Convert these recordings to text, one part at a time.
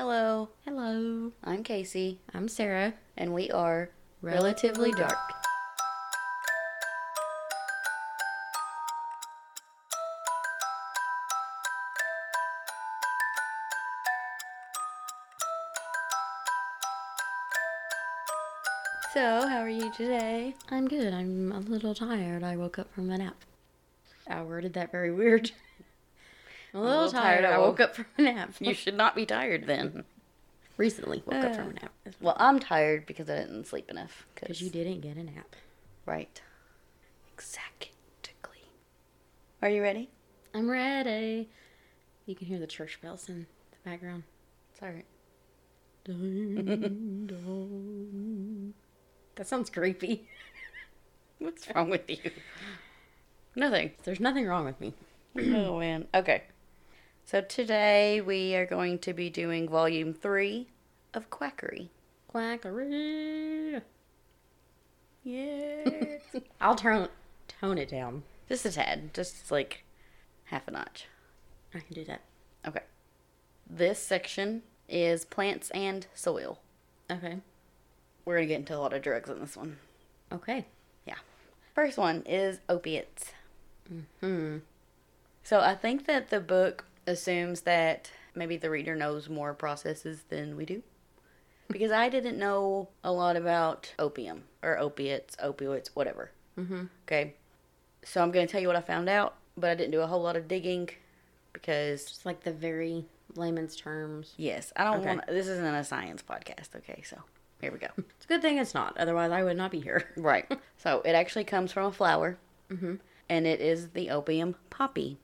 Hello, Hello, I'm Casey, I'm Sarah. and we are Relatively Dark. So, how are you today? I'm good. I'm a little tired. I woke up from a nap. Ah, I worded that very weird. I'm a little, little tired. tired. I woke up from a nap. You should not be tired then. recently woke up from a uh, nap Well, I'm tired because I didn't sleep enough. because you didn't get a nap. Right. Exactly. Are you ready? I'm ready. You can hear the church bells in the background. It's alright. Dun, dun. That sounds creepy. What's wrong with you? Nothing. There's nothing wrong with me. oh man. Okay. So today we are going to be doing volume three of Quackery. Quackery. Yes. I'll turn tone it down. just a tad. Just like half a notch. I can do that. Okay. This section is plants and soil. Okay. We're going to get into a lot of drugs in this one. Okay. Yeah. First one is opiates. Hmm. So I think that the book assumes that maybe the reader knows more processes than we do. Because I didn't know a lot about opium or opiates, opioids, whatever. Mm-hmm. Okay. So I'm going to tell you what I found out, but I didn't do a whole lot of digging because, Just like the very layman's terms. yes, I don't Okay. want this isn't a science podcast. Okay. So here we go. It's a good thing it's not. Otherwise, I would not be here. right. So it actually comes from a flower Mm-hmm. and it is the opium poppy.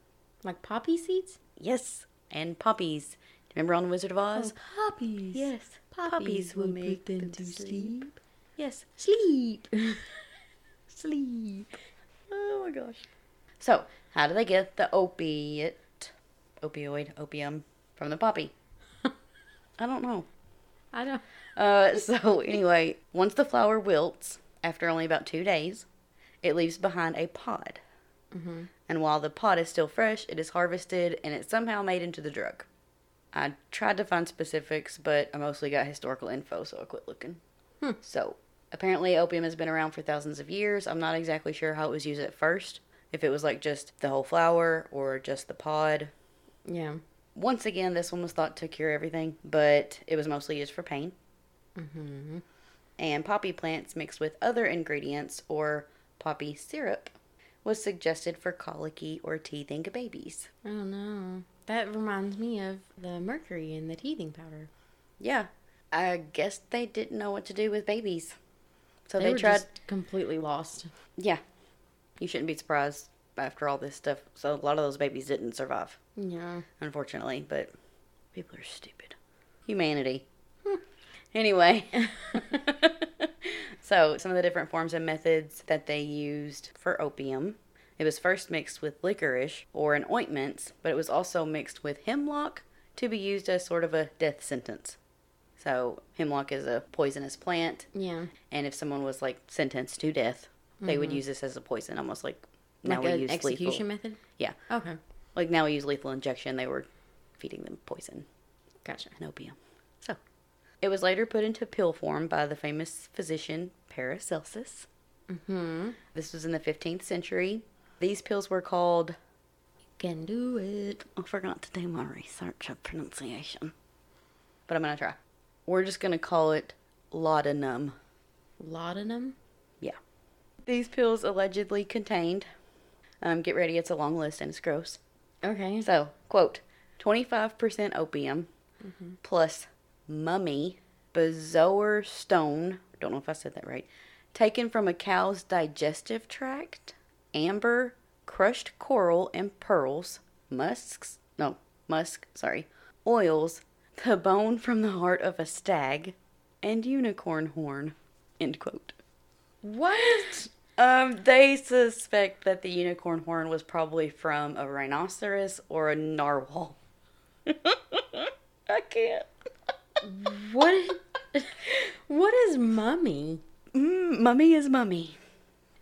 Like poppy seeds? Yes. And poppies. Remember on Wizard of Oz? poppies. Yes, poppies will make them to sleep. Yes. Sleep. Sleep. Oh my gosh. So, how do they get the opiate, opioid, opium from the poppy? I don't know. I don't. Uh, so anyway, once the flower wilts, after only about two days, it leaves behind a pod. Mm-hmm. And while the pod is still fresh, it is harvested and it's somehow made into the drug. I tried to find specifics, but I mostly got historical info, so I quit looking. Hmm. So, apparently, opium has been around for thousands of years. I'm not exactly sure how it was used at first. If it was like just the whole flower or just the pod. Yeah. Once again, this one was thought to cure everything, but it was mostly used for pain. Mm-hmm. And poppy plants mixed with other ingredients or poppy syrup was suggested for colicky or teething babies. I don't know. That reminds me of the mercury in the teething powder. Yeah, I guess they didn't know what to do with babies. So they, they, were tried. just completely lost. Yeah, you shouldn't be surprised after all this stuff. So a lot of those babies didn't survive, Yeah. unfortunately. But people are stupid. Humanity. Hmm. anyway, so some of the different forms and methods that they used for opium. It was first mixed with licorice or in ointments, but it was also mixed with hemlock to be used as sort of a death sentence. So hemlock is a poisonous plant, Yeah. and if someone was like sentenced to death, they would mm-hmm. use this as a poison, almost like now like we use execution lethal. method? Yeah, Okay. like now we use lethal injection. They were feeding them poison Gotcha. and opium. It was later put into pill form by the famous physician Paracelsus. Mm-hmm. This was in the 15th century. These pills were called. You Can do it. I forgot to do my research of pronunciation, but I'm gonna try. We're just gonna call it laudanum. Laudanum? Yeah. These pills allegedly contained. Um, get ready, it's a long list and it's gross. Okay. So, quote, 25% opium plus mummy, bezoar stone, don't know if I said that right, taken from a cow's digestive tract, amber, crushed coral and pearls, musks, no, musk, sorry, oils, the bone from the heart of a stag, and unicorn horn, end quote. What? Um, they suspect that the unicorn horn was probably from a rhinoceros or a narwhal. I can't. What? what is mummy? Mm, mummy is mummy.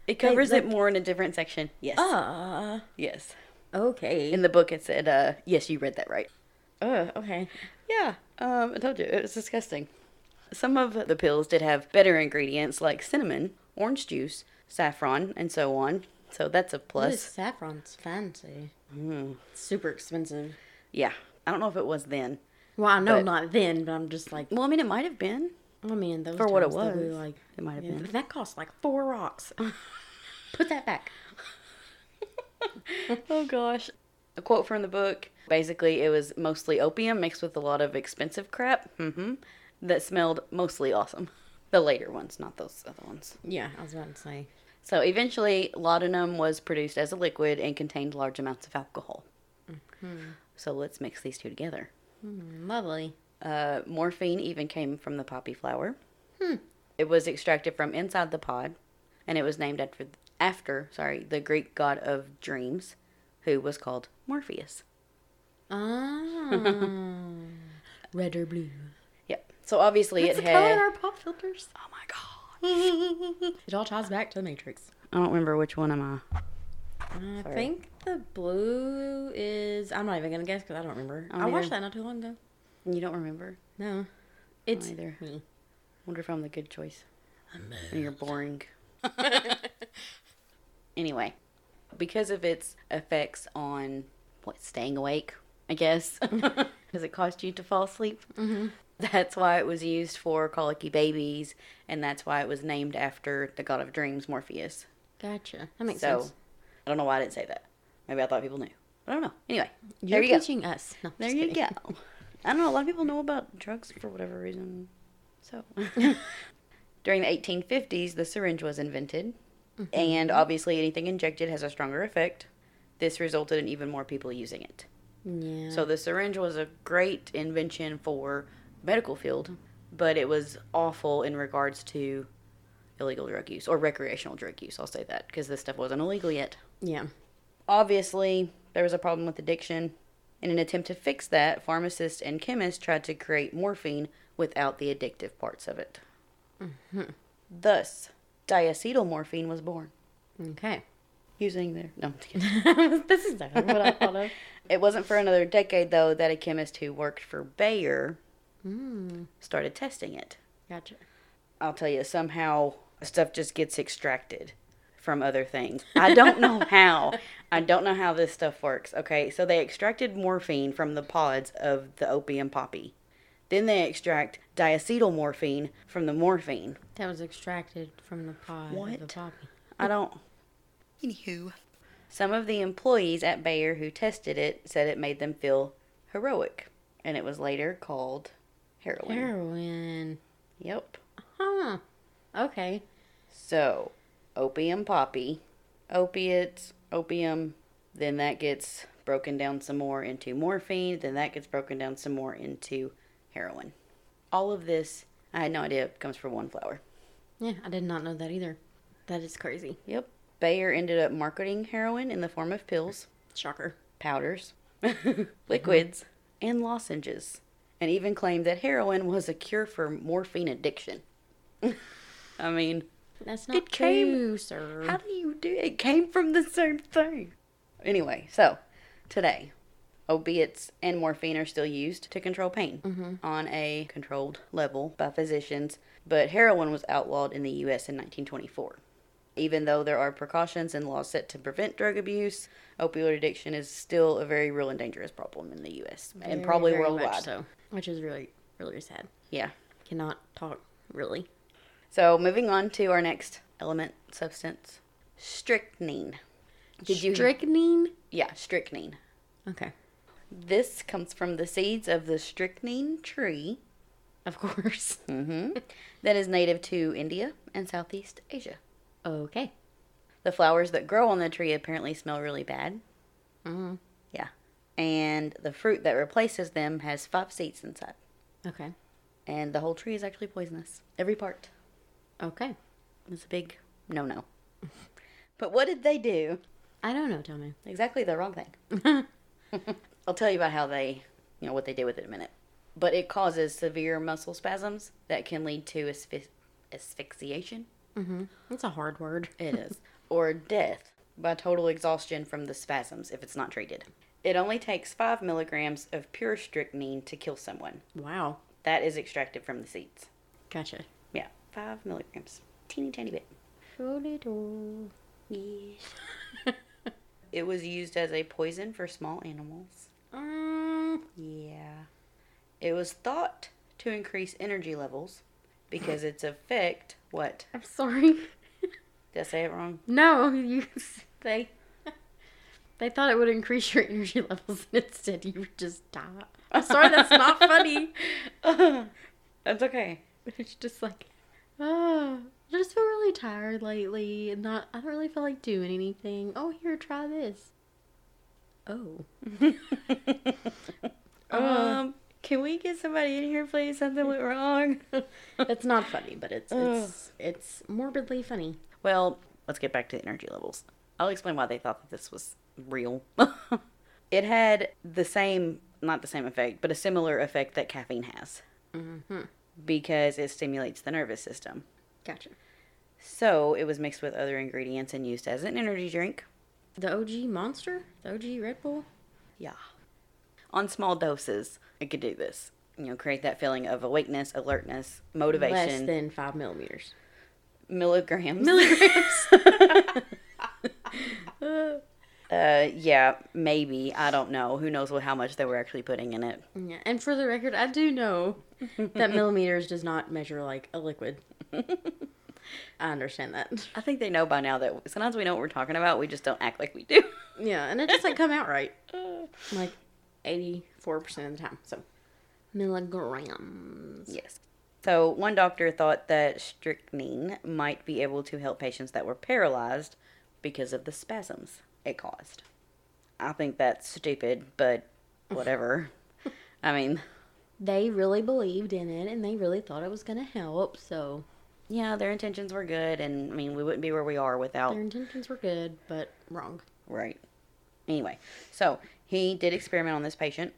It covers like- it more in a different section. Yes. Uh, Yes. okay. In the book, it said, uh, yes, you read that right. uh, okay. Yeah. Um, I told you it was disgusting. Some of the pills did have better ingredients like cinnamon, orange juice, saffron, and so on. So that's a plus. saffron's fancy? Mm. Super expensive. Yeah, I don't know if it was then. Well, I know But- not then, but I'm just like, Well, I mean, it might have been. I mean, those For what it that we, was, like it might have yeah, been. That cost like four rocks. Put that back. Oh gosh. A quote from the book. Basically, it was mostly opium mixed with a lot of expensive crap. hmm That smelled mostly awesome. The later ones, not those other ones. Yeah, I was about to say. So eventually, laudanum was produced as a liquid and contained large amounts of alcohol. So let's mix these two together. Mm, lovely. Uh, morphine even came from the poppy flower. It was extracted from inside the pod, and it was named after after sorry the Greek god of dreams, who was called Morpheus. Ah. Red or blue. Yep. So obviously What's it the color in our pop filters? Oh my god. It all ties back to the Matrix. I don't remember which one am I. I Sorry. think the blue is. I'm not even gonna guess because I don't remember. I I, don't watched that not too long ago. You don't remember? No, it's either. me. Wonder if I'm the good choice. And you're boring. anyway, because of its effects on what staying awake, I guess, because it caused you to fall asleep. Mm-hmm. That's why it was used for colicky babies, and that's why it was named after the god of dreams, Morpheus. Gotcha. That makes so, sense. I don't know why I didn't say that. Maybe I thought people knew. I don't know. Anyway, You're there you go. teaching us. No, There you kidding. go. I don't know. A lot of people know about drugs for whatever reason. So, during the 1850s, the syringe was invented, mm-hmm. and obviously, anything injected has a stronger effect. This resulted in even more people using it. Yeah. So, the syringe was a great invention for medical field, but it was awful in regards to illegal drug use or recreational drug use. I'll say that because this stuff wasn't illegal yet. yeah. Obviously, there was a problem with addiction. In an attempt to fix that, pharmacists and chemists tried to create morphine without the addictive parts of it. Thus, diacetyl morphine was born. Okay. Using their no, I'm kidding. this is what I thought of. it wasn't for another decade though that a chemist who worked for Bayer Mm, started testing it. gotcha. I'll tell you, somehow stuff just gets extracted from other things. I don't know how. I don't know how this stuff works. Okay, so they extracted morphine from the pods of the opium poppy. Then they extract diacetyl morphine from the morphine. That was extracted from the pod of the What? poppy. I don't. Anywho. Some of the employees at Bayer who tested it said it made them feel heroic, and it was later called heroin. Heroin. Yep. Huh. Okay. So, opium poppy, opiates, opium, then that gets broken down some more into morphine, then that gets broken down some more into heroin. All of this, I had no idea, comes from one flower. Yeah, I did not know that either. That is crazy. Yep. Bayer ended up marketing heroin in the form of pills, Shocker. powders, liquids, and lozenges, and even claimed that heroin was a cure for morphine addiction. I mean, That's not It came- true, sir. How do you do it? came from the same thing. Anyway, so today, opiates and morphine are still used to control pain mm-hmm. on a controlled level by physicians, but heroin was outlawed in the U.S. in 1924. Even though there are precautions and laws set to prevent drug abuse, opioid addiction is still a very real and dangerous problem in the U.S. and probably very worldwide. So, which is really, really sad. Yeah. Cannot talk really. So moving on to our next element substance, strychnine. Did you? Strychnine? Yeah, strychnine. Okay. This comes from the seeds of the strychnine tree Of course. hmm that is native to India and Southeast Asia. Okay. The flowers that grow on the tree apparently smell really bad. Mm-hmm. Yeah. And the fruit that replaces them has five seeds inside. Okay. And the whole tree is actually poisonous. Every part. Okay. It's a big no no. but what did they do? I don't know, tell me. Exactly the wrong thing. I'll tell you about how they, you know, what they did with it in a minute. But it causes severe muscle spasms that can lead to asphy- asphyxiation. mm-hmm. That's a hard word. It is. or death by total exhaustion from the spasms if it's not treated. It only takes 5 milligrams of pure strychnine to kill someone. Wow. That is extracted from the seeds. Gotcha. 5 milligrams. Teeny tiny bit. Yes. It was used as a poison for small animals. um, Yeah. It was thought to increase energy levels because its effect, what? I'm sorry. Did I say it wrong? No, you they they thought it would increase your energy levels, and instead you would just die. I'm sorry, that's not funny. That's okay. It's just like, oh, I just feel really tired lately, and not. I don't really feel like doing anything. Oh, here, try this. Oh, um, can we get somebody in here, please? Something went wrong. it's not funny, but it's it's it's morbidly funny. Well, let's get back to the energy levels. I'll explain why they thought that this was real. it had the same, not the same effect, but a similar effect that caffeine has Mm-hmm. Because it stimulates the nervous system. Gotcha. So it was mixed with other ingredients and used as an energy drink. The OG Monster, the OG Red Bull. Yeah. On small doses, it could do this. You know, create that feeling of awakeness, alertness, motivation. Less than five millimeters. milligrams. Milligrams. uh, yeah, maybe. I don't know. Who knows what how much they were actually putting in it. Yeah, and for the record, I do know that millimeters does not measure like a liquid. I understand that. I think they know by now that sometimes we know what we're talking about. We just don't act like we do. Yeah, and it just like come out right, like eighty four percent of the time. So milligrams. yes. So one doctor thought that strychnine might be able to help patients that were paralyzed because of the spasms it caused. I think that's stupid, but whatever. I mean, They really believed in it, and they really thought it was gonna help. So yeah, their intentions were good, and I mean, we wouldn't be where we are without their intentions were good, but wrong. Right. Anyway, so he did experiment on this patient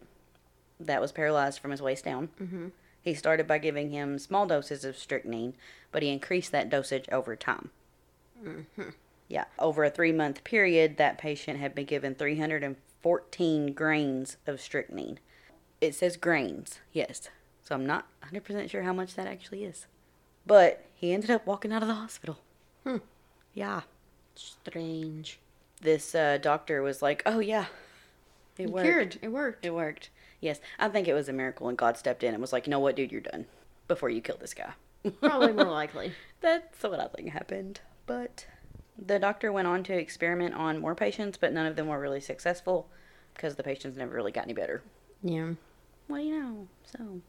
that was paralyzed from his waist down. Mm-hmm. He started by giving him small doses of strychnine, but he increased that dosage over time. Mm-hmm. Yeah, over a three month period, that patient had been given 314 grains of strychnine. It says grains, yes. So I'm not 100% sure how much that actually is. But he ended up walking out of the hospital. Hmm. Yeah. Strange. This uh, doctor was like, oh, yeah. It worked. cured. It worked. It worked. Yes, I think it was a miracle, and God stepped in and was like, "You know what, dude, you're done before you kill this guy." Probably more likely. That's what I think happened. But the doctor went on to experiment on more patients, but none of them were really successful because the patients never really got any better. Yeah. What do you know? So,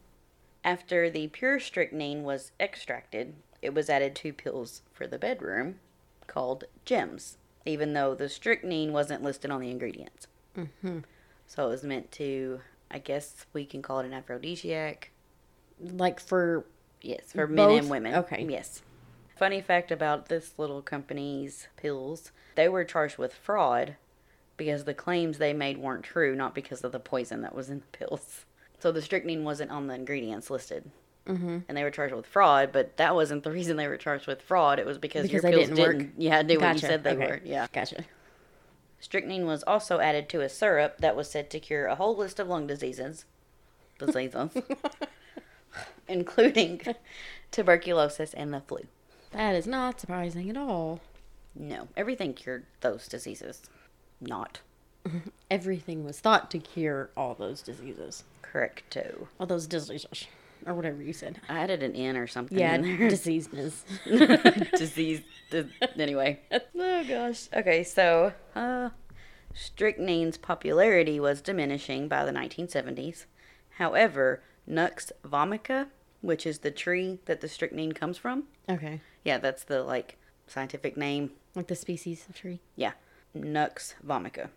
after the pure strychnine was extracted, it was added to pills for the bedroom called gems, even though the strychnine wasn't listed on the ingredients. Mm-hmm. So it was meant to, I guess we can call it an aphrodisiac. Like for Yes, for men and women. Okay. Yes. Funny fact about this little company's pills, they were charged with fraud because the claims they made weren't true, not because of the poison that was in the pills. So the strychnine wasn't on the ingredients listed. mm-hmm. And they were charged with fraud, but that wasn't the reason they were charged with fraud. It was because, Because your pills didn't work. didn't, yeah, do what you said they Okay. were. Yeah. Gotcha. Strychnine was also added to a syrup that was said to cure a whole list of lung diseases. Diseases. including tuberculosis and the flu. That is not surprising at all. No, everything cured those diseases. Not. Everything was thought to cure all those diseases. Correcto. All those diseases. Or whatever you said. I added an N or something Yeah, in there. diseases. Disease. di- anyway. Oh gosh. Okay, so uh, strychnine's popularity was diminishing by the 1970s. However, Nux vomica, which is the tree that the strychnine comes from, okay. Yeah, that's the like scientific name. Like the species of tree. Yeah, Nux vomica.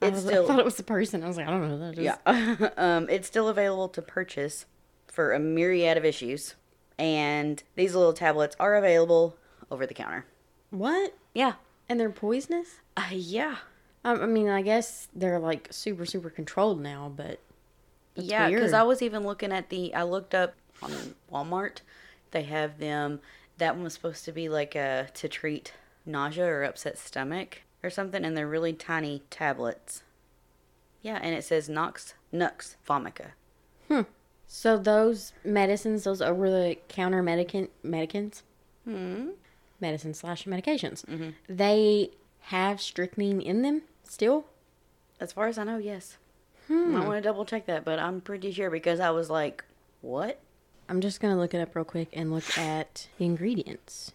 I, It's was- still I thought it was a person. I was like, I don't know who that is. Yeah. um, it's still available to purchase for a myriad of issues. And these little tablets are available over the counter. What? Yeah. And they're poisonous? Uh, yeah. Um, I mean, I guess they're like super, super controlled now, but yeah, because. I was even looking at the, I looked up on Walmart. They have them, that one was supposed to be like a, to treat nausea or upset stomach or something. And they're really tiny tablets. Yeah, and it says Nox Nux vomica. Hmm. So those medicines, those over the counter medicin medicines, Hmm. medicine slash medications, Mm-hmm. they have strychnine in them still. As far as I know, yes. Hmm. I want to double check that, but I'm pretty sure because I was like, what? I'm just gonna look it up real quick and look at the ingredients.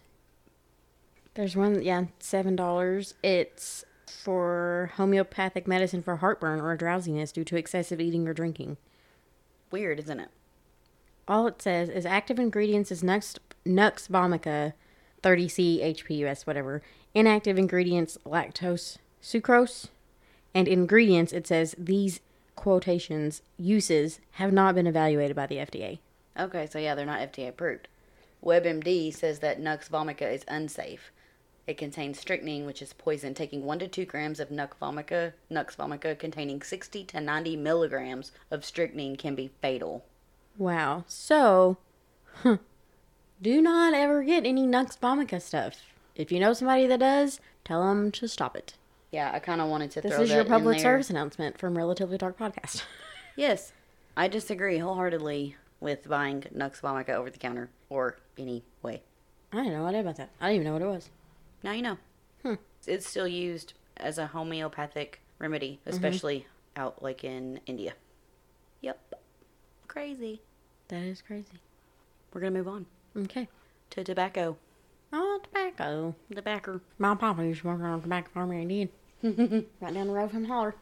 There's one, yeah, seven dollars. It's for homeopathic medicine for heartburn or drowsiness due to excessive eating or drinking. Weird, isn't it? All it says is active ingredients is Nux, Nux vomica, 30C HPUS, whatever. Inactive ingredients lactose, sucrose, and ingredients it says these quotations uses have not been evaluated by the FDA. Okay, so yeah, they're not FDA approved. WebMD says that Nux vomica is unsafe. It contains strychnine, which is poison. Taking one to two grams of Nux vomica, Nux vomica containing 60 to 90 milligrams of strychnine can be fatal. Wow. So, huh, do not ever get any Nux vomica stuff. If you know somebody that does, tell them to stop it. Yeah, I kind of wanted to This is your public service announcement from Relatively Dark Podcast. Yes, I disagree wholeheartedly with buying Nux vomica over the counter or any way. I had no idea about that. I didn't even know what it was. Now you know. Hmm. It's still used as a homeopathic remedy, especially out like in India. Yep. Crazy. That is crazy. We're gonna move on Okay. to tobacco. Oh, tobacco. Tobacco. My papa used to work on a tobacco farm and he did. right down the road from Holler.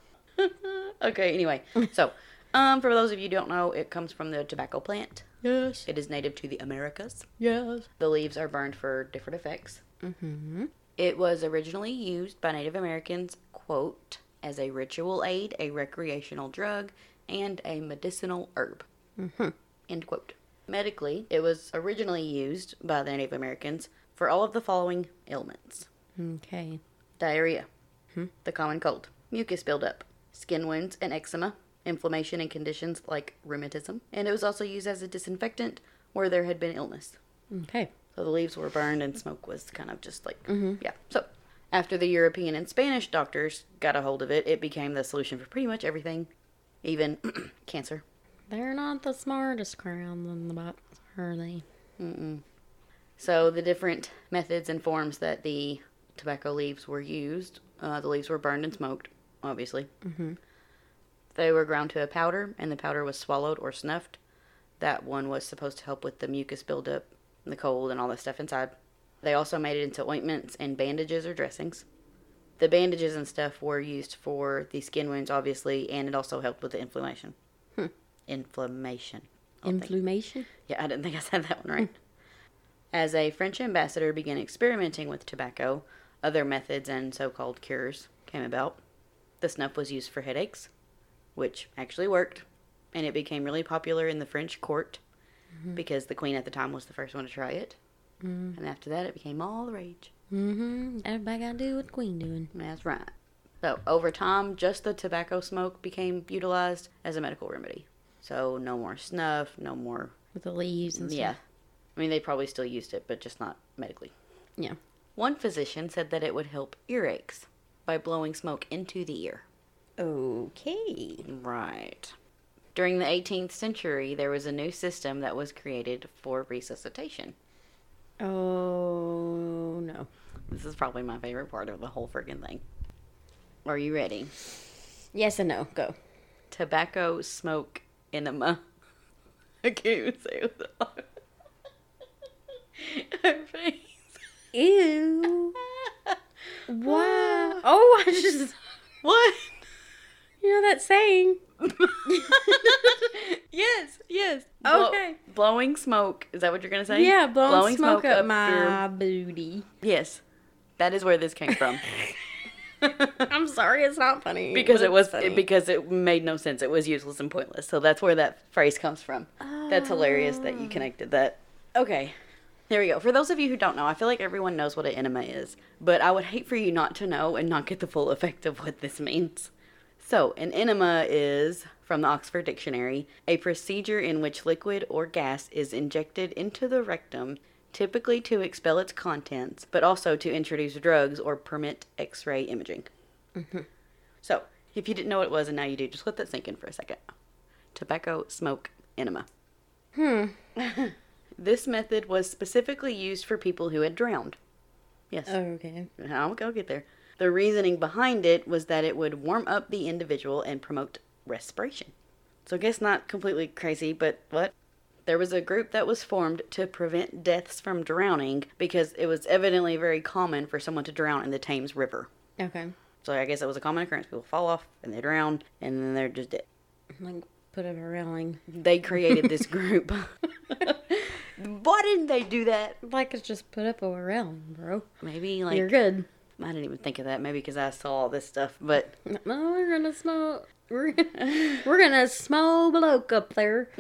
okay, anyway. So, um, for those of you who don't know, it comes from the tobacco plant. Yes. It is native to the Americas. Yes. The leaves are burned for different effects. Mm-hmm. It was originally used by Native Americans, quote, as a ritual aid, a recreational drug, and a medicinal herb, Mm-hmm. end quote. Medically, it was originally used by the Native Americans for all of the following ailments Okay. diarrhea, hmm? the common cold, mucus buildup, skin wounds and eczema, inflammation and conditions like rheumatism, and it was also used as a disinfectant where there had been illness. Okay. So the leaves were burned and smoke was kind of just like, yeah. So after the European and Spanish doctors got a hold of it, it became the solution for pretty much everything, even cancer. They're not the smartest crowd in the box, are they? Mm-mm. So the different methods and forms that the tobacco leaves were used, uh, the leaves were burned and smoked, obviously. Mm-hmm. They were ground to a powder, and the powder was swallowed or snuffed. That one was supposed to help with the mucus buildup, and the cold, and all that stuff inside. They also made it into ointments and bandages or dressings. The bandages and stuff were used for the skin wounds, obviously, and it also helped with the inflammation. Hmm. Inflammation. I don't think- Inflammation? yeah, I didn't think I said that one right. As a French ambassador began experimenting with tobacco, other methods and so called cures came about. The snuff was used for headaches, which actually worked, and it became really popular in the French court because the queen at the time was the first one to try it. Mm. And after that, it became all the rage. Mm-hmm. Everybody gotta do what the queen doing. That's right. So, over time, just the tobacco smoke became utilized as a medical remedy. So, no more snuff, no more. With the leaves and stuff. Yeah. I mean, they probably still used it, but just not medically. Yeah. One physician said that it would help earaches by blowing smoke into the ear. Okay. Right. During the 18th century, there was a new system that was created for resuscitation. Oh no. This is probably my favorite part of the whole freaking thing. Are you ready? Yes and no. Go. Tobacco smoke enema. I can't even say it her face. Ew. Wow. Oh, I just What? You know that saying. yes, yes. Blow- Okay. blowing smoke. Is that what you're gonna say? Yeah, blowing, smoke, up, your- my booty. Yes, that is where this came from. I'm sorry, it's not funny. because it was funny. because it made no sense. It was useless and pointless. So that's where that phrase comes from. That's hilarious that you Oh. connected that. Okay. There we go. For those of you who don't know, I feel like everyone knows what an enema is, but I would hate for you not to know and not get the full effect of what this means. So, an enema is, from the Oxford Dictionary, a procedure in which liquid or gas is injected into the rectum, typically to expel its contents, but also to introduce drugs or permit x ray imaging. So, If you didn't know what it was and now you do, just let that sink in for a second. Tobacco smoke enema. Hmm. This method was specifically used for people who had drowned. Yes. Okay. I'll, I'll get there. The reasoning behind it was that it would warm up the individual and promote respiration. So I guess not completely crazy, but what? There was a group that was formed to prevent deaths from drowning because it was evidently very common for someone to drown in the Thames River. Okay. So I guess it was a common occurrence. People fall off and they drown and then they're just dead. Like put up a railing. They created this group. Why didn't they do that? Like it's just put up a railing, bro. Maybe like You're good. I didn't even think of that. Maybe because I saw all this stuff, but No, we're gonna smoke. We're gonna, we're gonna smoke bloke up there.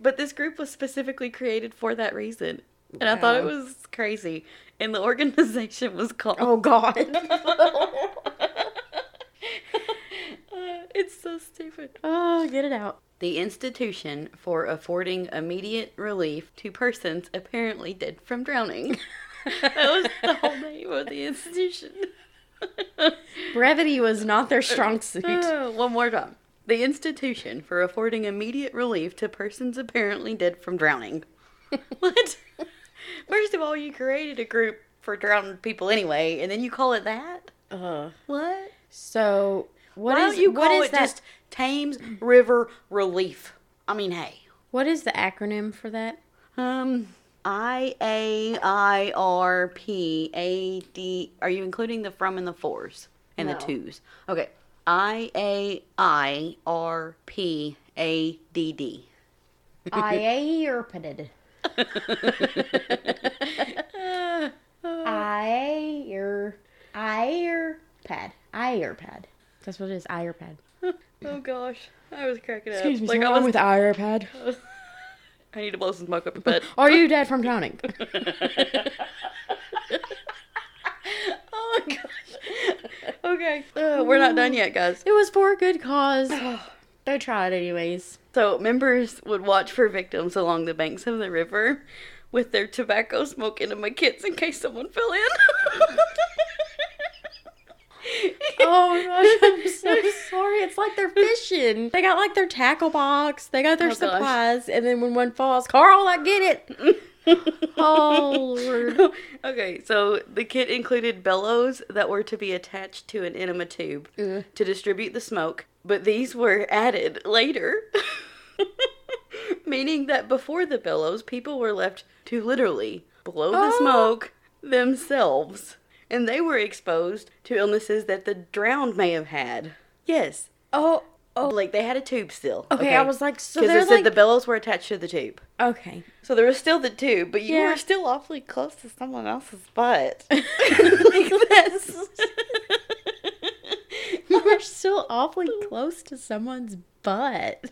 but this group was specifically created for that reason. And I thought it was crazy. And the organization was called. Oh God. Uh, it's so stupid. oh, get it out. The Institution for Affording Immediate Relief to Persons Apparently Dead from Drowning. That was the whole name of the institution. Brevity was not their strong suit. Uh, One more time. The Institution for Affording Immediate Relief to Persons Apparently Dead from Drowning. what? First of all, you created a group for drowned people anyway, and then you call it that? Uh, What? so what Why is don't you what call is it that? just Thames River Relief? I mean, hey. What is the acronym for that? Um, I A I R P A D. Are you including the from and the fours and No. the twos? Okay. I A I R P A D D. I earpad. I ear I earpad. I earpad. That's what it is. I earpad. Oh gosh, I was cracking up. Excuse me, like what's I wrong was. with I earpad? I need to blow some smoke up your butt. Are you dead from drowning? oh my gosh. Okay, uh, we're not done yet, guys. it was for a good cause. they tried anyways. So members would watch for victims along the banks of the river with their tobacco smoke enema kits in case someone fell in. Oh gosh, I'm so sorry. It's like they're fishing. They got like their tackle box, they got their Oh, gosh. supplies, and then when one falls, Carl, I get it. oh Lord. okay, so the kit included bellows that were to be attached to an enema tube Ugh. to distribute the smoke, but these were added later. Meaning that before the bellows, people were left to literally blow the Oh. smoke themselves. And they were exposed to illnesses that the drowned may have had. Yes. Oh, oh. Like they had a tube still. Okay, I was like, so Because they're it said like, the bellows were attached to the tube. okay. So there was still the tube, but you Yeah. were still awfully close to someone else's butt. like that's You're still awfully close to someone's butt.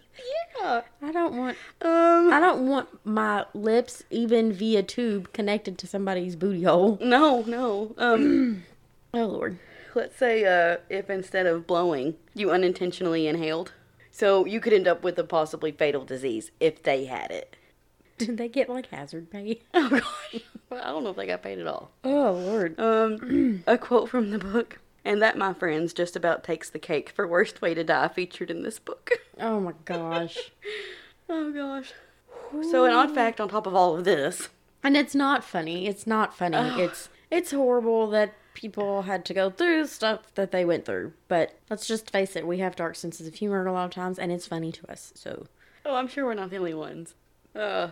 yeah. I don't want. Um. I don't want my lips even via tube connected to somebody's booty hole. No, no. Um. Oh Lord. let's say uh, if instead of blowing, you unintentionally inhaled, so you could end up with a possibly fatal disease if they had it. Did they get like hazard pay? Oh gosh. I don't know if they got paid at all. Oh Lord. Um, a quote from the book. And that, my friends, just about takes the cake for worst way to die featured in this book. Oh my gosh. oh gosh. So an odd fact on top of all of this. And it's not funny. It's not funny. It's it's horrible that people had to go through stuff that they went through. But let's just face it, we have dark senses of humor a lot of times and it's funny to us. So Oh, I'm sure we're not the only ones. Uh,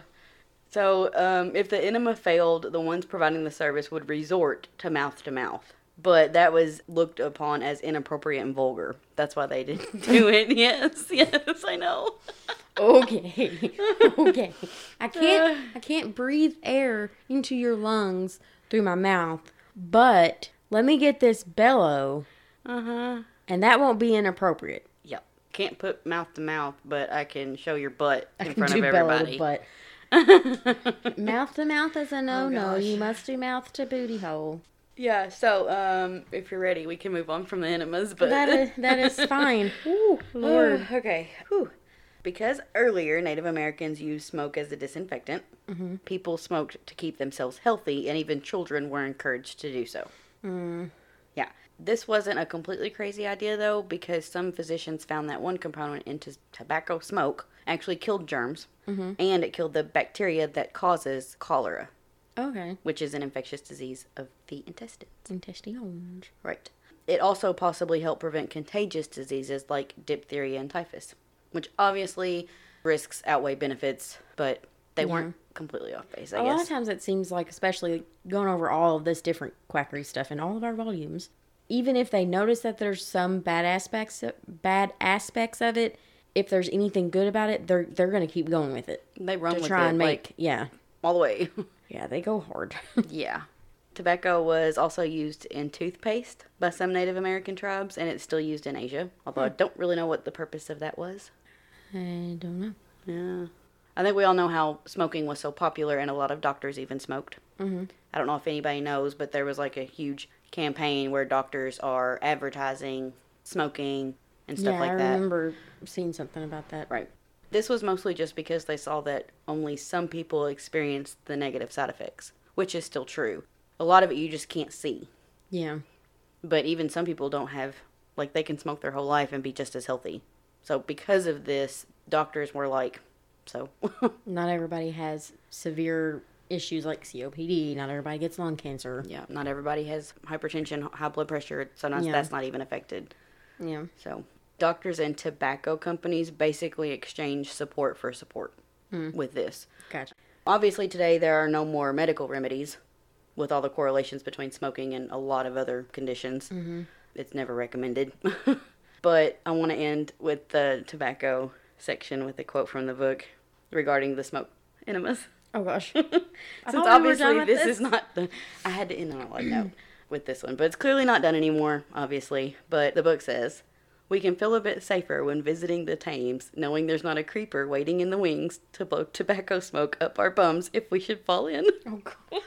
so, um, if the enema failed, the ones providing the service would resort to mouth to mouth. But that was looked upon as inappropriate and vulgar. That's why they didn't do it. Yes, yes, I know. Okay. okay. I can't I can't breathe air into your lungs through my mouth. But let me get this bellow Uh huh. and that won't be inappropriate. Yep. Can't put mouth to mouth, but I can show your butt in front of do bellow to everybody. butt. Mouth to mouth is a no no. gosh. you must do mouth to booty hole. Yeah. So, um, if you're ready, we can move on from the enemas. But That is that is fine. Ooh, Lord. Lord. okay. Whew. Because earlier Native Americans used smoke as a disinfectant, Mm-hmm. people smoked to keep themselves healthy, and even children were encouraged to do so. Mm. Yeah. This wasn't a completely crazy idea though, because some physicians found that one component in t- tobacco smoke actually killed germs, and it killed the bacteria that causes cholera, Okay. which is an infectious disease of the intestines. Intestines. Right. It also possibly helped prevent contagious diseases like diphtheria and typhus, which obviously risks outweigh benefits, but they weren't completely off base, I a lot of times it seems like, especially going over all of this different quackery stuff in all of our volumes, even if they notice that there's some bad aspects, bad aspects of it, if there's anything good about it, they're they're gonna keep going with it They run to with try it and make like yeah all the way. yeah they go hard. yeah. Tobacco was also used in toothpaste by some Native American tribes, and it's still used in Asia. Although I don't really know what the purpose of that was. I don't know. Yeah. I think we all know how smoking was so popular, and a lot of doctors even smoked. Mm-hmm. I don't know if anybody knows, but there was like a huge campaign where doctors are advertising smoking and stuff yeah, like that. I that. remember seeing something about that. Right. This was mostly just because they saw that only some people experienced the negative side effects, which is still true. A lot of it you just can't see. Yeah. But even some people don't have, like, they can smoke their whole life and be just as healthy. So, because of this, doctors were like, so. Not everybody has severe issues like COPD. Not everybody gets lung cancer. yeah, not everybody has hypertension, high blood pressure. Sometimes Yeah. that's not even affected. Yeah. So, doctors and tobacco companies basically exchange support for support hmm. with this. Gotcha. Obviously, today there are no more medical remedies with all the correlations between smoking and a lot of other conditions. Mm-hmm. It's never recommended. but I want to end with the tobacco section with a quote from the book regarding the smoke enemas. Oh gosh. Since thought we obviously this, this. is not the. I had to end on a light note with this one, but it's clearly not done anymore, obviously. But the book says. We can feel a bit safer when visiting the Thames, knowing there's not a creeper waiting in the wings to blow tobacco smoke up our bums if we should fall in. oh god.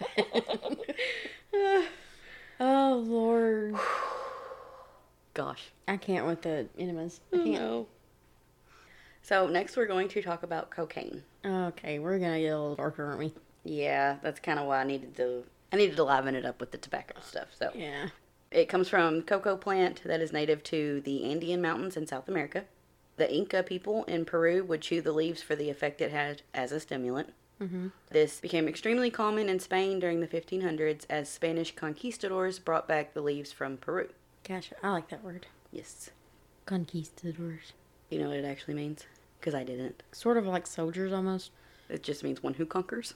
oh lord. Gosh. I can't with the enemas. I oh, can't. No. So next we're going to talk about cocaine. Okay, we're gonna get a little darker, aren't we? Yeah, that's kind of why I needed to. I needed to liven it up with the tobacco stuff. So Yeah. It comes from cocoa plant that is native to the Andean mountains in South America. The Inca people in Peru would chew the leaves for the effect it had as a stimulant. Mm-hmm. This became extremely common in Spain during the 1500s as Spanish conquistadors brought back the leaves from Peru. Gotcha. I like that word. Yes. Conquistadors. You know what it actually means? Because I didn't. Sort of like soldiers almost. It just means one who conquers.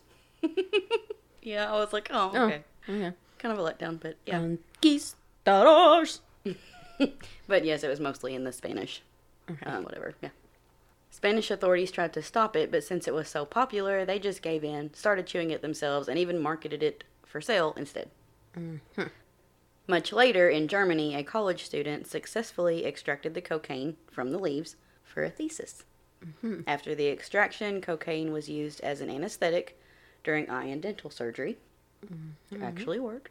yeah, I was like, oh, Oh, okay. okay. Kind of a letdown, but yeah. But yes, it was mostly in the Spanish. Okay. Um, whatever, yeah. Spanish authorities tried to stop it, but since it was so popular, they just gave in, started chewing it themselves, and even marketed it for sale instead. Mm-hmm. Much later, in Germany, a college student successfully extracted the cocaine from the leaves for a thesis. Mm-hmm. After the extraction, cocaine was used as an anesthetic during eye and dental surgery. Mm-hmm. Actually worked.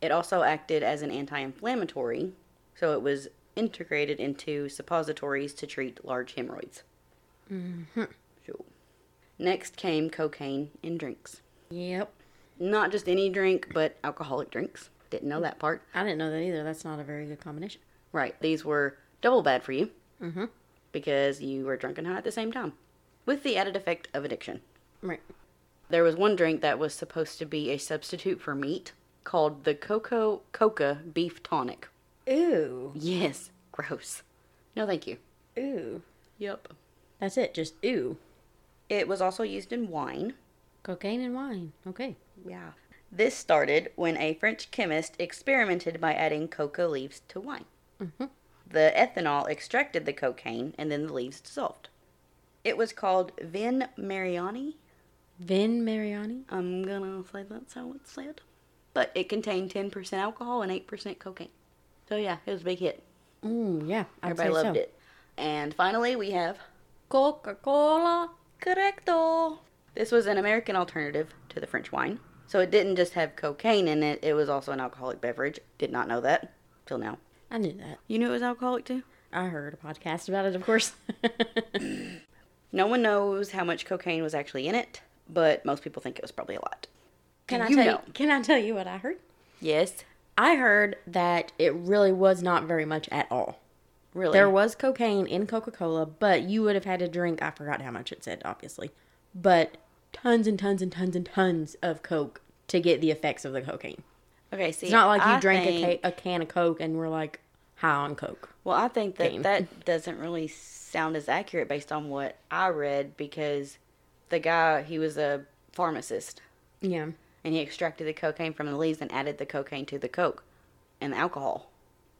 It also acted as an anti inflammatory, so it was integrated into suppositories to treat large hemorrhoids. Mm-hmm. So, next came cocaine in drinks. Yep. Not just any drink, but alcoholic drinks. Didn't know that part. I didn't know that either. That's not a very good combination. Right, these were double bad for you Mm-hmm. because you were drunk and high at the same time, with the added effect of addiction. Right. There was one drink that was supposed to be a substitute for meat called the Cocoa Coca Beef Tonic. Ooh. Yes, gross. No, thank you. Ooh. Yep. That's it. Just ooh. It was also used in wine. Cocaine and wine. Okay. Yeah. This started when a French chemist experimented by adding coca leaves to wine. Mhm. The ethanol extracted the cocaine and then the leaves dissolved. It was called Vin Mariani. Vin Mariani. I'm gonna say that's how it's said. But it contained 10% alcohol and 8% cocaine. So yeah, it was a big hit. Ooh, yeah. I'd Everybody loved so. it. And finally, we have Coca Cola. Correcto. This was an American alternative to the French wine. So it didn't just have cocaine in it, it was also an alcoholic beverage. Did not know that till now. I knew that. You knew it was alcoholic too? I heard a podcast about it, of course. No one knows how much cocaine was actually in it, but most people think it was probably a lot. Can I tell know? you? Can I tell you what I heard? Yes. I heard that it really was not very much at all. Really? There was cocaine in Coca Cola, but you would have had to drink, I forgot how much it said, obviously, but tons and tons and tons and tons of Coke to get the effects of the cocaine. okay, see, It's not like you I drank think, a, ca- a can of Coke and were like high on Coke. Well, I think that game. that doesn't really sound as accurate based on what I read because the guy he was a pharmacist Yeah. And he extracted the cocaine from the leaves and added the cocaine to the coke and the alcohol.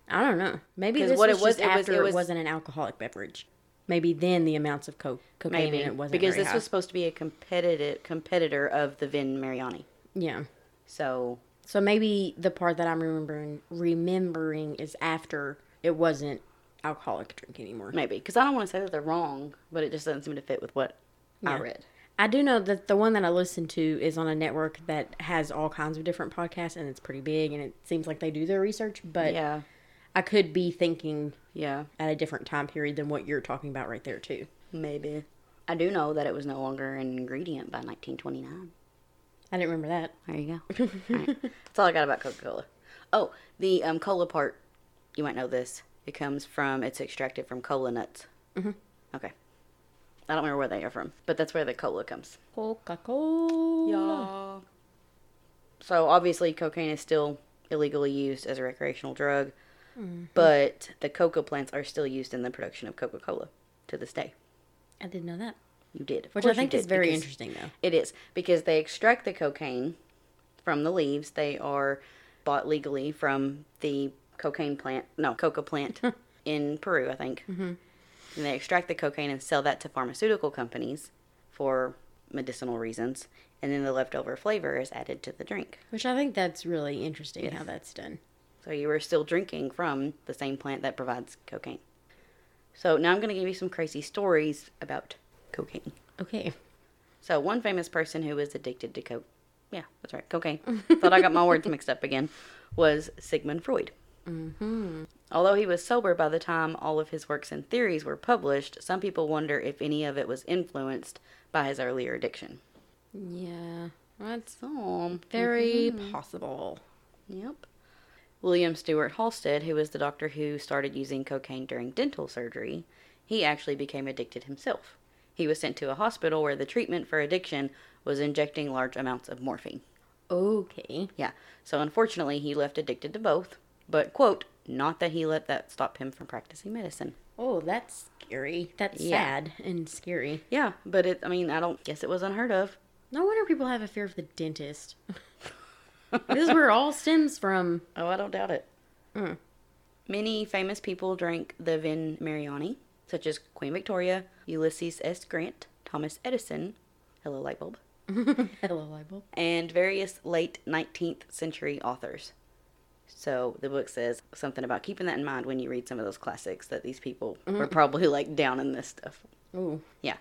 I don't know. Maybe this what was, it was- just it was- after it it, was- was, not an alcoholic beverage. Maybe then the amounts of co- cocaine Maybe in it wasn't because this high. was supposed to be a competitive competitor of the Vin Mariani. yeah. So So maybe the part that I'm remembering remembering is after it wasn't alcoholic drink anymore. maybe because I don't want to say that they're wrong, but it just doesn't seem to fit with what I read. I do know that the one that I listen to is on a network that has all kinds of different podcasts and it's pretty big and it seems like they do their research, but Yeah, I could be thinking yeah, at a different time period than what you're talking about right there too. maybe. I do know that it was no longer an ingredient by 1929. I didn't remember that. There you go. All right. That's all I got about Coca Cola. Oh, the um, cola part, you might know this. It comes from, it's extracted from cola nuts. Mm-hmm. Okay. I don't remember where they are from, but that's where the cola comes. Coca-Cola. So obviously, cocaine is still illegally used as a recreational drug, but the coca plants are still used in the production of Coca Cola to this day. I didn't know that. You did. Of Which I think is very interesting though. It is because they extract the cocaine from the leaves. They are bought legally from the cocaine plant, no, coca plant in Peru, I think. Mm-hmm. And they extract the cocaine and sell that to pharmaceutical companies for medicinal reasons. And then the leftover flavor is added to the drink. Which I think that's really interesting Yes. how that's done. So you are still drinking from the same plant that provides cocaine. So now I'm going to give you some crazy stories about cocaine. Okay. So one famous person who was addicted to coke, yeah, that's right, cocaine. Thought I got my words mixed up again. Was Sigmund Freud. Mm-hmm. Although he was sober by the time all of his works and theories were published, some people wonder if any of it was influenced by his earlier addiction. Yeah. That's So, mm-hmm. very possible. Yep. William Stewart Halsted, who was the doctor who started using cocaine during dental surgery, he actually became addicted himself. He was sent to a hospital where the treatment for addiction was injecting large amounts of morphine. Okay. Yeah. So unfortunately, he left addicted to both, but quote, not that he let that stop him from practicing medicine. Oh, that's scary. That's Yeah. sad and scary. Yeah, but it I mean, I don't guess it was unheard of. No wonder people have a fear of the dentist. this is where it all stems from. Oh, I don't doubt it. Mm. Many famous people drank the Vin Mariani, such as Queen Victoria, Ulysses S. Grant, Thomas Edison, hello light bulb, Hello, libel. and various late 19th century authors. So the book says something about keeping that in mind when you read some of those classics that these people mm-hmm. were probably like down in this stuff. Ooh. Yeah.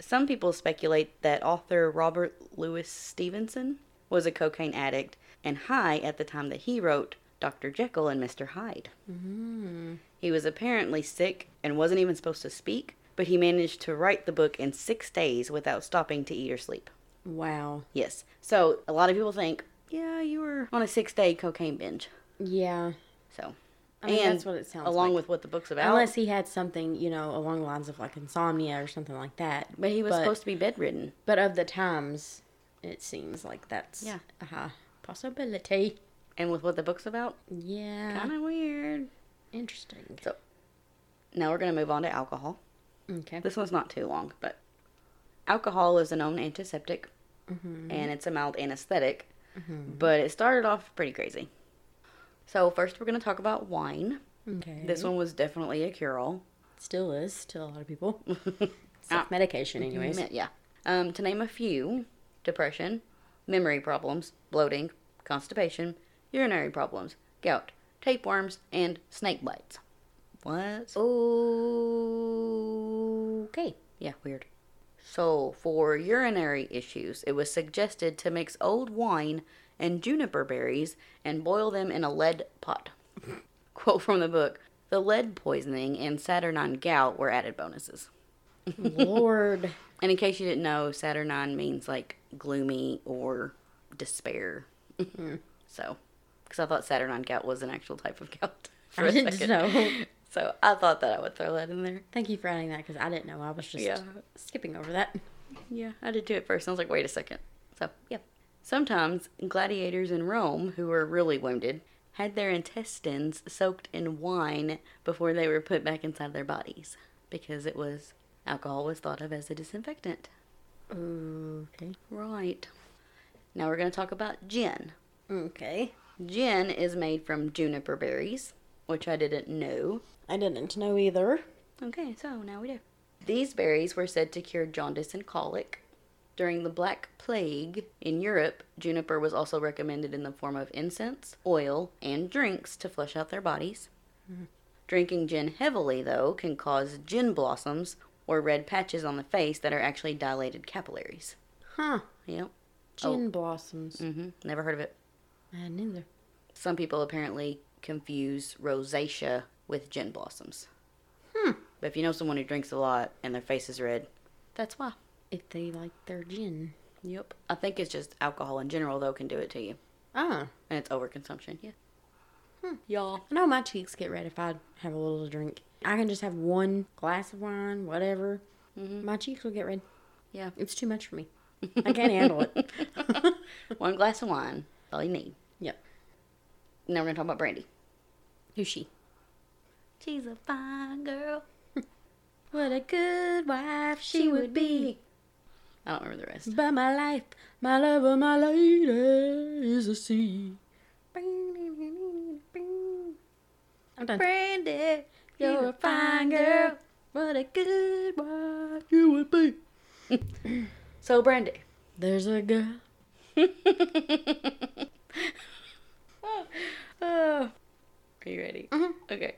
Some people speculate that author Robert Louis Stevenson was a cocaine addict and high at the time that he wrote Dr. Jekyll and Mr. Hyde. Mm-hmm. He was apparently sick and wasn't even supposed to speak, but he managed to write the book in six days without stopping to eat or sleep. Wow. Yes. So a lot of people think, yeah, you were on a six day cocaine binge. Yeah. So, I mean, and that's what it sounds like. along like. with what the book's about. Unless he had something, you know, along the lines of like insomnia or something like that. but he was but- supposed to be bedridden. But of the times, it seems like that's Yeah. a possibility. And with what the book's about, Yeah. kind of weird. Interesting. So, now we're going to move on to alcohol. Okay. This one's not too long, but alcohol is a known antiseptic mm-hmm. and it's a mild anesthetic, mm-hmm. but it started off pretty crazy. So, first, we're going to talk about wine. Okay. This one was definitely a cure all. still is to a lot of people. Self medication, anyways. Yeah. Um, to name a few depression, memory problems, bloating, constipation, urinary problems, gout, tapeworms, and snake bites. What? Okay. Yeah, weird. So, for urinary issues, it was suggested to mix old wine and juniper berries and boil them in a lead pot. Quote from the book The lead poisoning and Saturnine gout were added bonuses. Lord. And in case you didn't know, Saturnine means like gloomy or despair. Mm-hmm. so, because I thought Saturnine gout was an actual type of gout. for I didn't know. So I thought that I would throw that in there. Thank you for adding that because I didn't know. I was just Yeah. skipping over that. Yeah, I did too at first. I was like, wait a second. So, yeah. Sometimes gladiators in Rome who were really wounded had their intestines soaked in wine before they were put back inside their bodies because it was alcohol was thought of as a disinfectant. Okay. Right. Now we're going to talk about gin. Okay. Gin is made from juniper berries, which I didn't know. I didn't know either. Okay, so now we do. These berries were said to cure jaundice and colic. During the Black Plague in Europe, juniper was also recommended in the form of incense, oil, and drinks to flush out their bodies. Drinking gin heavily, though, can cause gin blossoms or red patches on the face that are actually dilated capillaries. Huh. Yep. Gin blossoms. Mm-hmm. Never heard of it. I neither. Some people apparently confuse rosacea with gin blossoms. Hmm. But if you know someone who drinks a lot and their face is red, that's why. If they like their gin. Yep. I think it's just alcohol in general, though, can do it to you. Ah. And it's overconsumption. Yeah. Hmm. Y'all. I know my cheeks get red if I have a little drink. I can just have one glass of wine, whatever. Mhm. My cheeks will get red. Yeah. It's too much for me. I can't handle it. One glass of wine. All you need. Yep. Now we're going to talk about Brandy. Who's she? She's a fine girl. What a good wife she would be. I don't remember the rest. But my life, my lover, my lady is a sea. I'm done. Brandy, You're a fine girl. What a good wife you would be. So, Brandy. There's a girl. Oh. Are you ready? Mhm. Okay.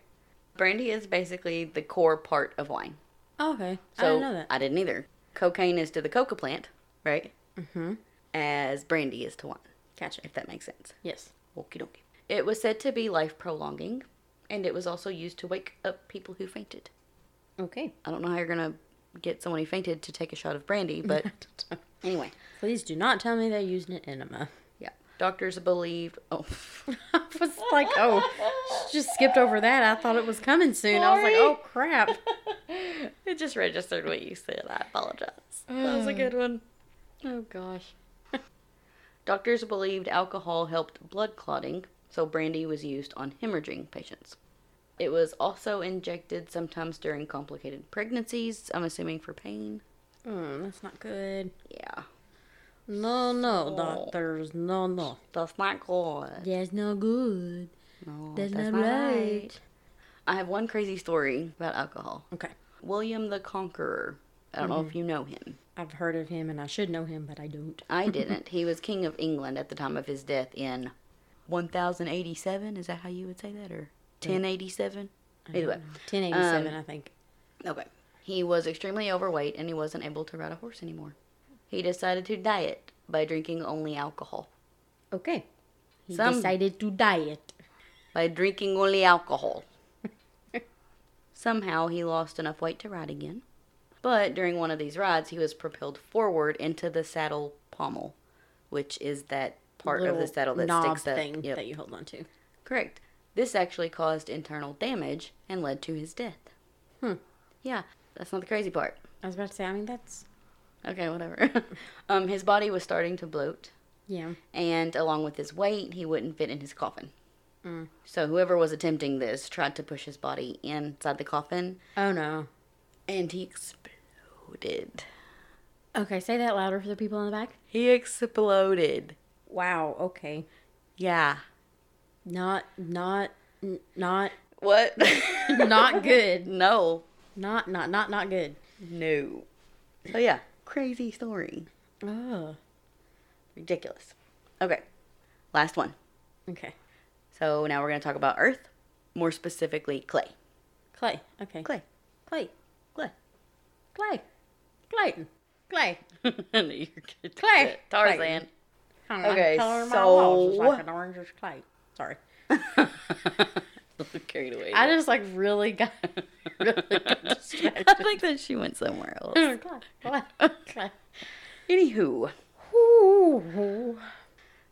Brandy is basically the core part of wine. Okay. I So didn't know that. I didn't either. Cocaine is to the coca plant, right? Mm-hmm. As brandy is to wine, Gotcha. if that makes sense. Yes. Okie dokie. It was said to be life prolonging, and it was also used to wake up people who fainted. Okay. I don't know how you're gonna get someone who fainted to take a shot of brandy, but anyway, Please do not tell me they're using an enema. yeah. Doctors believed. Oh, I was like, oh, just skipped over that. I thought it was coming soon. I was like, oh crap. it just registered what you said. I apologize. That was a good one. Oh gosh. Doctors believed alcohol helped blood clotting, so brandy was used on hemorrhaging patients. It was also injected sometimes during complicated pregnancies, I'm assuming for pain. Mm, that's not good. Yeah. No, no, doctors. No, no. That's not good. That's not good. No, That's, that's not not right. right. I have one crazy story about alcohol. Okay. William the Conqueror. I don't know if you know him. I've heard of him and I should know him, but I don't. I didn't. he was king of England at the time of his death in 1087. Is that how you would say that? Or 1087? Either way. 1087, Um, I think. Okay. He was extremely overweight and he wasn't able to ride a horse anymore. He decided to diet by drinking only alcohol. Okay. He Some- decided to diet. By drinking only alcohol. Somehow he lost enough weight to ride again. But during one of these rides, he was propelled forward into the saddle pommel, which is that part of the saddle that knob sticks up. thing Yep. that you hold on to. Correct. This actually caused internal damage and led to his death. Hmm. Yeah, that's not the crazy part. I was about to say, I mean, that's. Okay, whatever. um, his body was starting to bloat, Yeah. and along with his weight, he wouldn't fit in his coffin. Mm. So whoever was attempting this tried to push his body inside the coffin, Oh, no. and he exploded. Okay, say that louder for the people in the back. He exploded. Wow, okay. Yeah. Not, not, n- not, What? not good. no. Not, not, not, not good. No. So yeah, crazy story. Oh, Ridiculous. Okay, last one. okay. So now we're going to talk about Earth, more specifically clay. Clay. Okay. Clay. Clay. Clay. Clay. Clayton. Clay. I knew you were gonna do Clay. Tarzan. Kinda Okay, color my walls so- like an orange is clay. Sorry. Carried away. I just like really got really got distracted. I think that she went somewhere else. clay. Clay. Clay. Anywho, Ooh.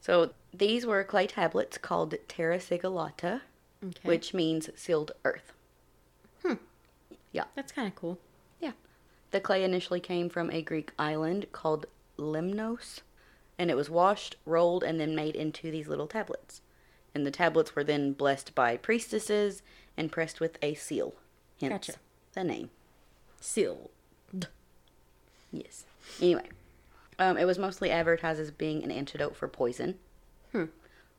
So these were clay tablets called terra sigillata, Okay. which means sealed earth. Hmm. Yeah. That's kind of cool. Yeah. The clay initially came from a Greek island called Lemnos, and it was washed, rolled, and then made into these little tablets. And the tablets were then blessed by priestesses and pressed with a seal. Hence Gotcha. the name. Seal. Yes. Anyway, um, it was mostly advertised as being an antidote for poison, Hmm.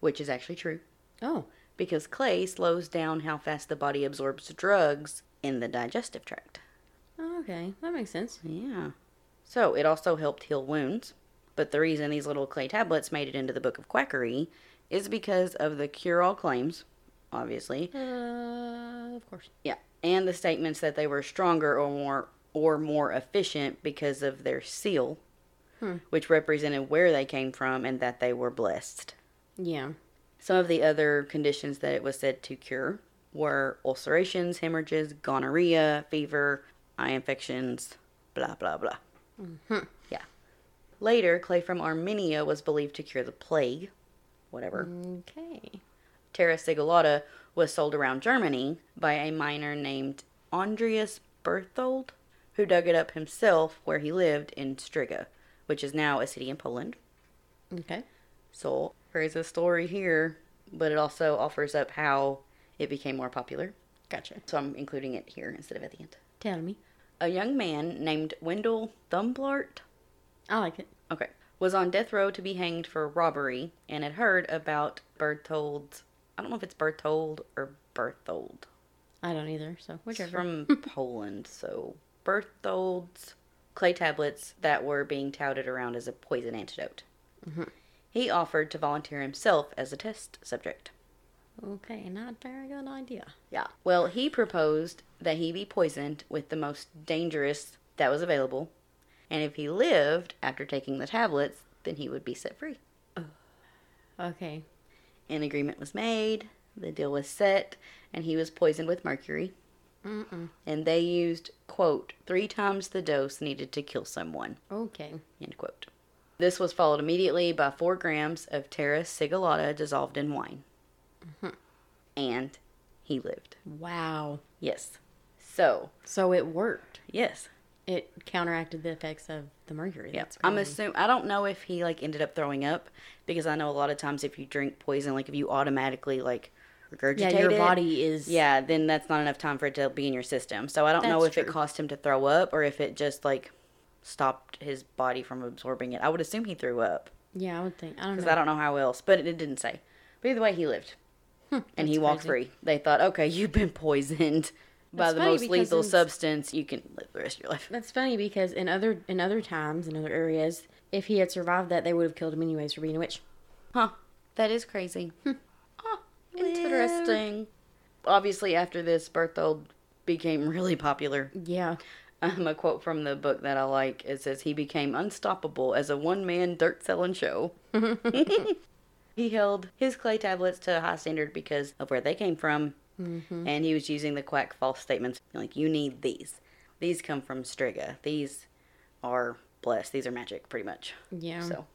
which is actually true Oh. because clay slows down how fast the body absorbs drugs in the digestive tract. oh. Okay. That makes sense. Yeah. So it also helped heal wounds. But the reason these little clay tablets made it into the Book of Quackery is because of the cure all claims, obviously. Uh, of course. Yeah. And the statements that they were stronger or more or more efficient because of their seal, Hmm. which represented where they came from and that they were blessed. Yeah. Some of the other conditions that it was said to cure were ulcerations, hemorrhages, gonorrhea, fever, eye infections, blah, blah, blah. Yeah. Later, clay from Armenia was believed to cure the plague, whatever. Okay. Terra sigillata was sold around Germany by a miner named Andreas Berthold, who dug it up himself where he lived in Striga, which is now a city in Poland. Okay. So there's a story here, but it also offers up how it became more popular. Gotcha. So I'm including it here instead of at the end. Tell me. A young man named Wendell Thumblart, I like it. okay, was on death row to be hanged for robbery and had heard about Berthold's. I don't know if it's Berthold or Berthold. I don't either. So It's whichever. from Poland, so Berthold's clay tablets that were being touted around as a poison antidote. Mm-hmm. He offered to volunteer himself as a test subject. Okay. Not very good idea. Yeah. Well, he proposed that he be poisoned with the most dangerous that was available, and if he lived after taking the tablets, then he would be set free. Okay. An agreement was made, the deal was set, and he was poisoned with mercury. Mm-mm. And they used, quote, three times the dose needed to kill someone, Okay. end quote. This was followed immediately by four grams of Terra sigillata dissolved in wine. Mm-hmm. And he lived. Wow. Yes. So, So it worked. yes. It counteracted the effects of the mercury. Yeah, I'm assuming. I don't know if he like ended up throwing up because I know a lot of times if you drink poison, like if you automatically like regurgitate Yeah, your it, body is. yeah, then that's not enough time for it to be in your system. So I don't know if it true. caused him to throw up or if it just like stopped his body from absorbing it. I would assume he threw up Yeah, I would think. I don't because. I don't know how else, but it, it didn't say. But either way, he lived hmm, and he walked crazy. free. They thought, okay, you've been poisoned by That's the most lethal substance. You can live the rest of your life. That's funny because in other in other times in other areas, if he had survived that, they would have killed him anyways for being a witch. Huh. That is crazy. oh, Interesting. Obviously, after this, Berthold became really popular. Yeah. Um, a quote from the book that I like it says, He became unstoppable as a one man dirt selling show. he held his clay tablets to a high standard because of where they came from, and he was using the quack false statements like, You need these. These come from Striga. These are blessed. These are magic, pretty much. Yeah. So,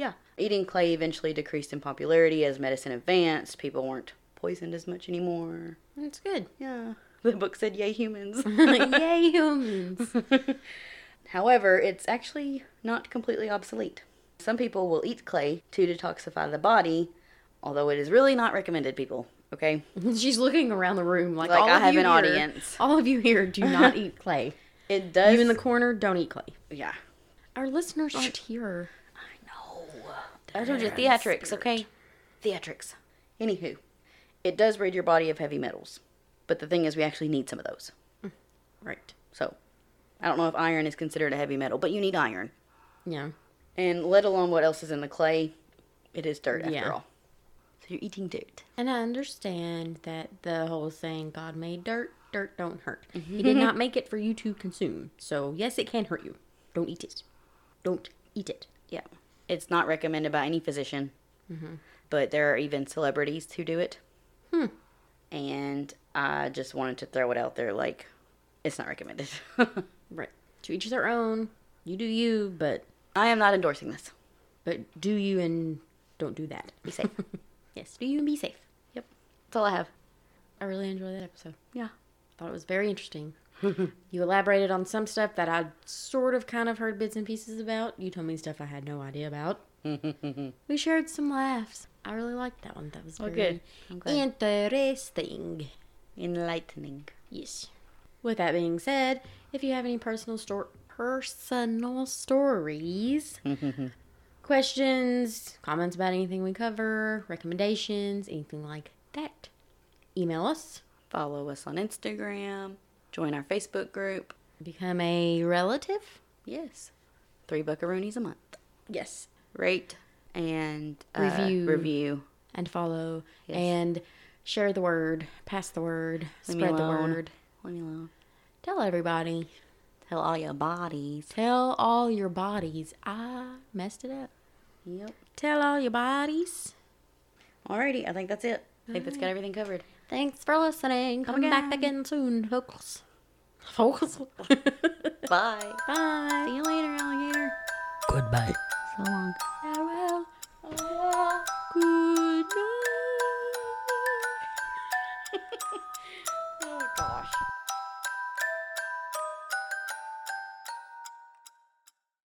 yeah. Eating clay eventually decreased in popularity as medicine advanced. People weren't poisoned as much anymore. That's good. Yeah. The book said, Yay, humans. Yay, humans. However, it's actually not completely obsolete. Some people will eat clay to detoxify the body, although it is really not recommended, people. Okay? She's looking around the room like, Like all I of have you an here- audience. All of you here do not eat clay. It does. You in the corner, don't eat clay. yeah. Our listeners aren't here. I told you, theatrics, okay? Theatrics. Anywho, it does rid your body of heavy metals. But the thing is, we actually need some of those. Mm. Right. So, I don't know if iron is considered a heavy metal, but you need iron. Yeah. And let alone what else is in the clay, it is dirt after Yeah. all. So you're eating dirt. And I understand that the whole saying, God made dirt, dirt don't hurt. Mm-hmm. He did not make it for you to consume. So, yes, it can hurt you. Don't eat it. Don't eat it. Yeah. It's not recommended by any physician, but there are even celebrities who do it. Hmm. And I just wanted to throw it out there like, it's not recommended. Right. To each their own. You do you, but I am not endorsing this. but do you and don't do that. Be safe. Yes, do you and be safe. yep. That's all I have. I really enjoyed that episode. Yeah. Thought it was very interesting. you elaborated on some stuff that I'd sort of kind of heard bits and pieces about. You told me stuff I had no idea about. we shared some laughs. I really liked that one. That was Oh, good. Interesting. Enlightening. Yes. With that being said, if you have any personal stor- personal stories, questions, comments about anything we cover, recommendations, anything like that, email us. Follow us on Instagram. Join our Facebook group. Become a relative. Yes. Three buckaroonies a month. Yes. Rate and uh, Review. Review. And follow Yes. and share the word, pass the word, Leave spread the word. Leave me alone. Tell everybody. Tell all your bodies. Tell all your bodies. I messed it up. Yep. Tell all your bodies. Alrighty, I think that's it. I think that's got everything covered. Thanks for listening. Come, again. back again soon, folks. Folks. Bye. Bye. See you later, alligator. Goodbye. So long. Farewell. Good.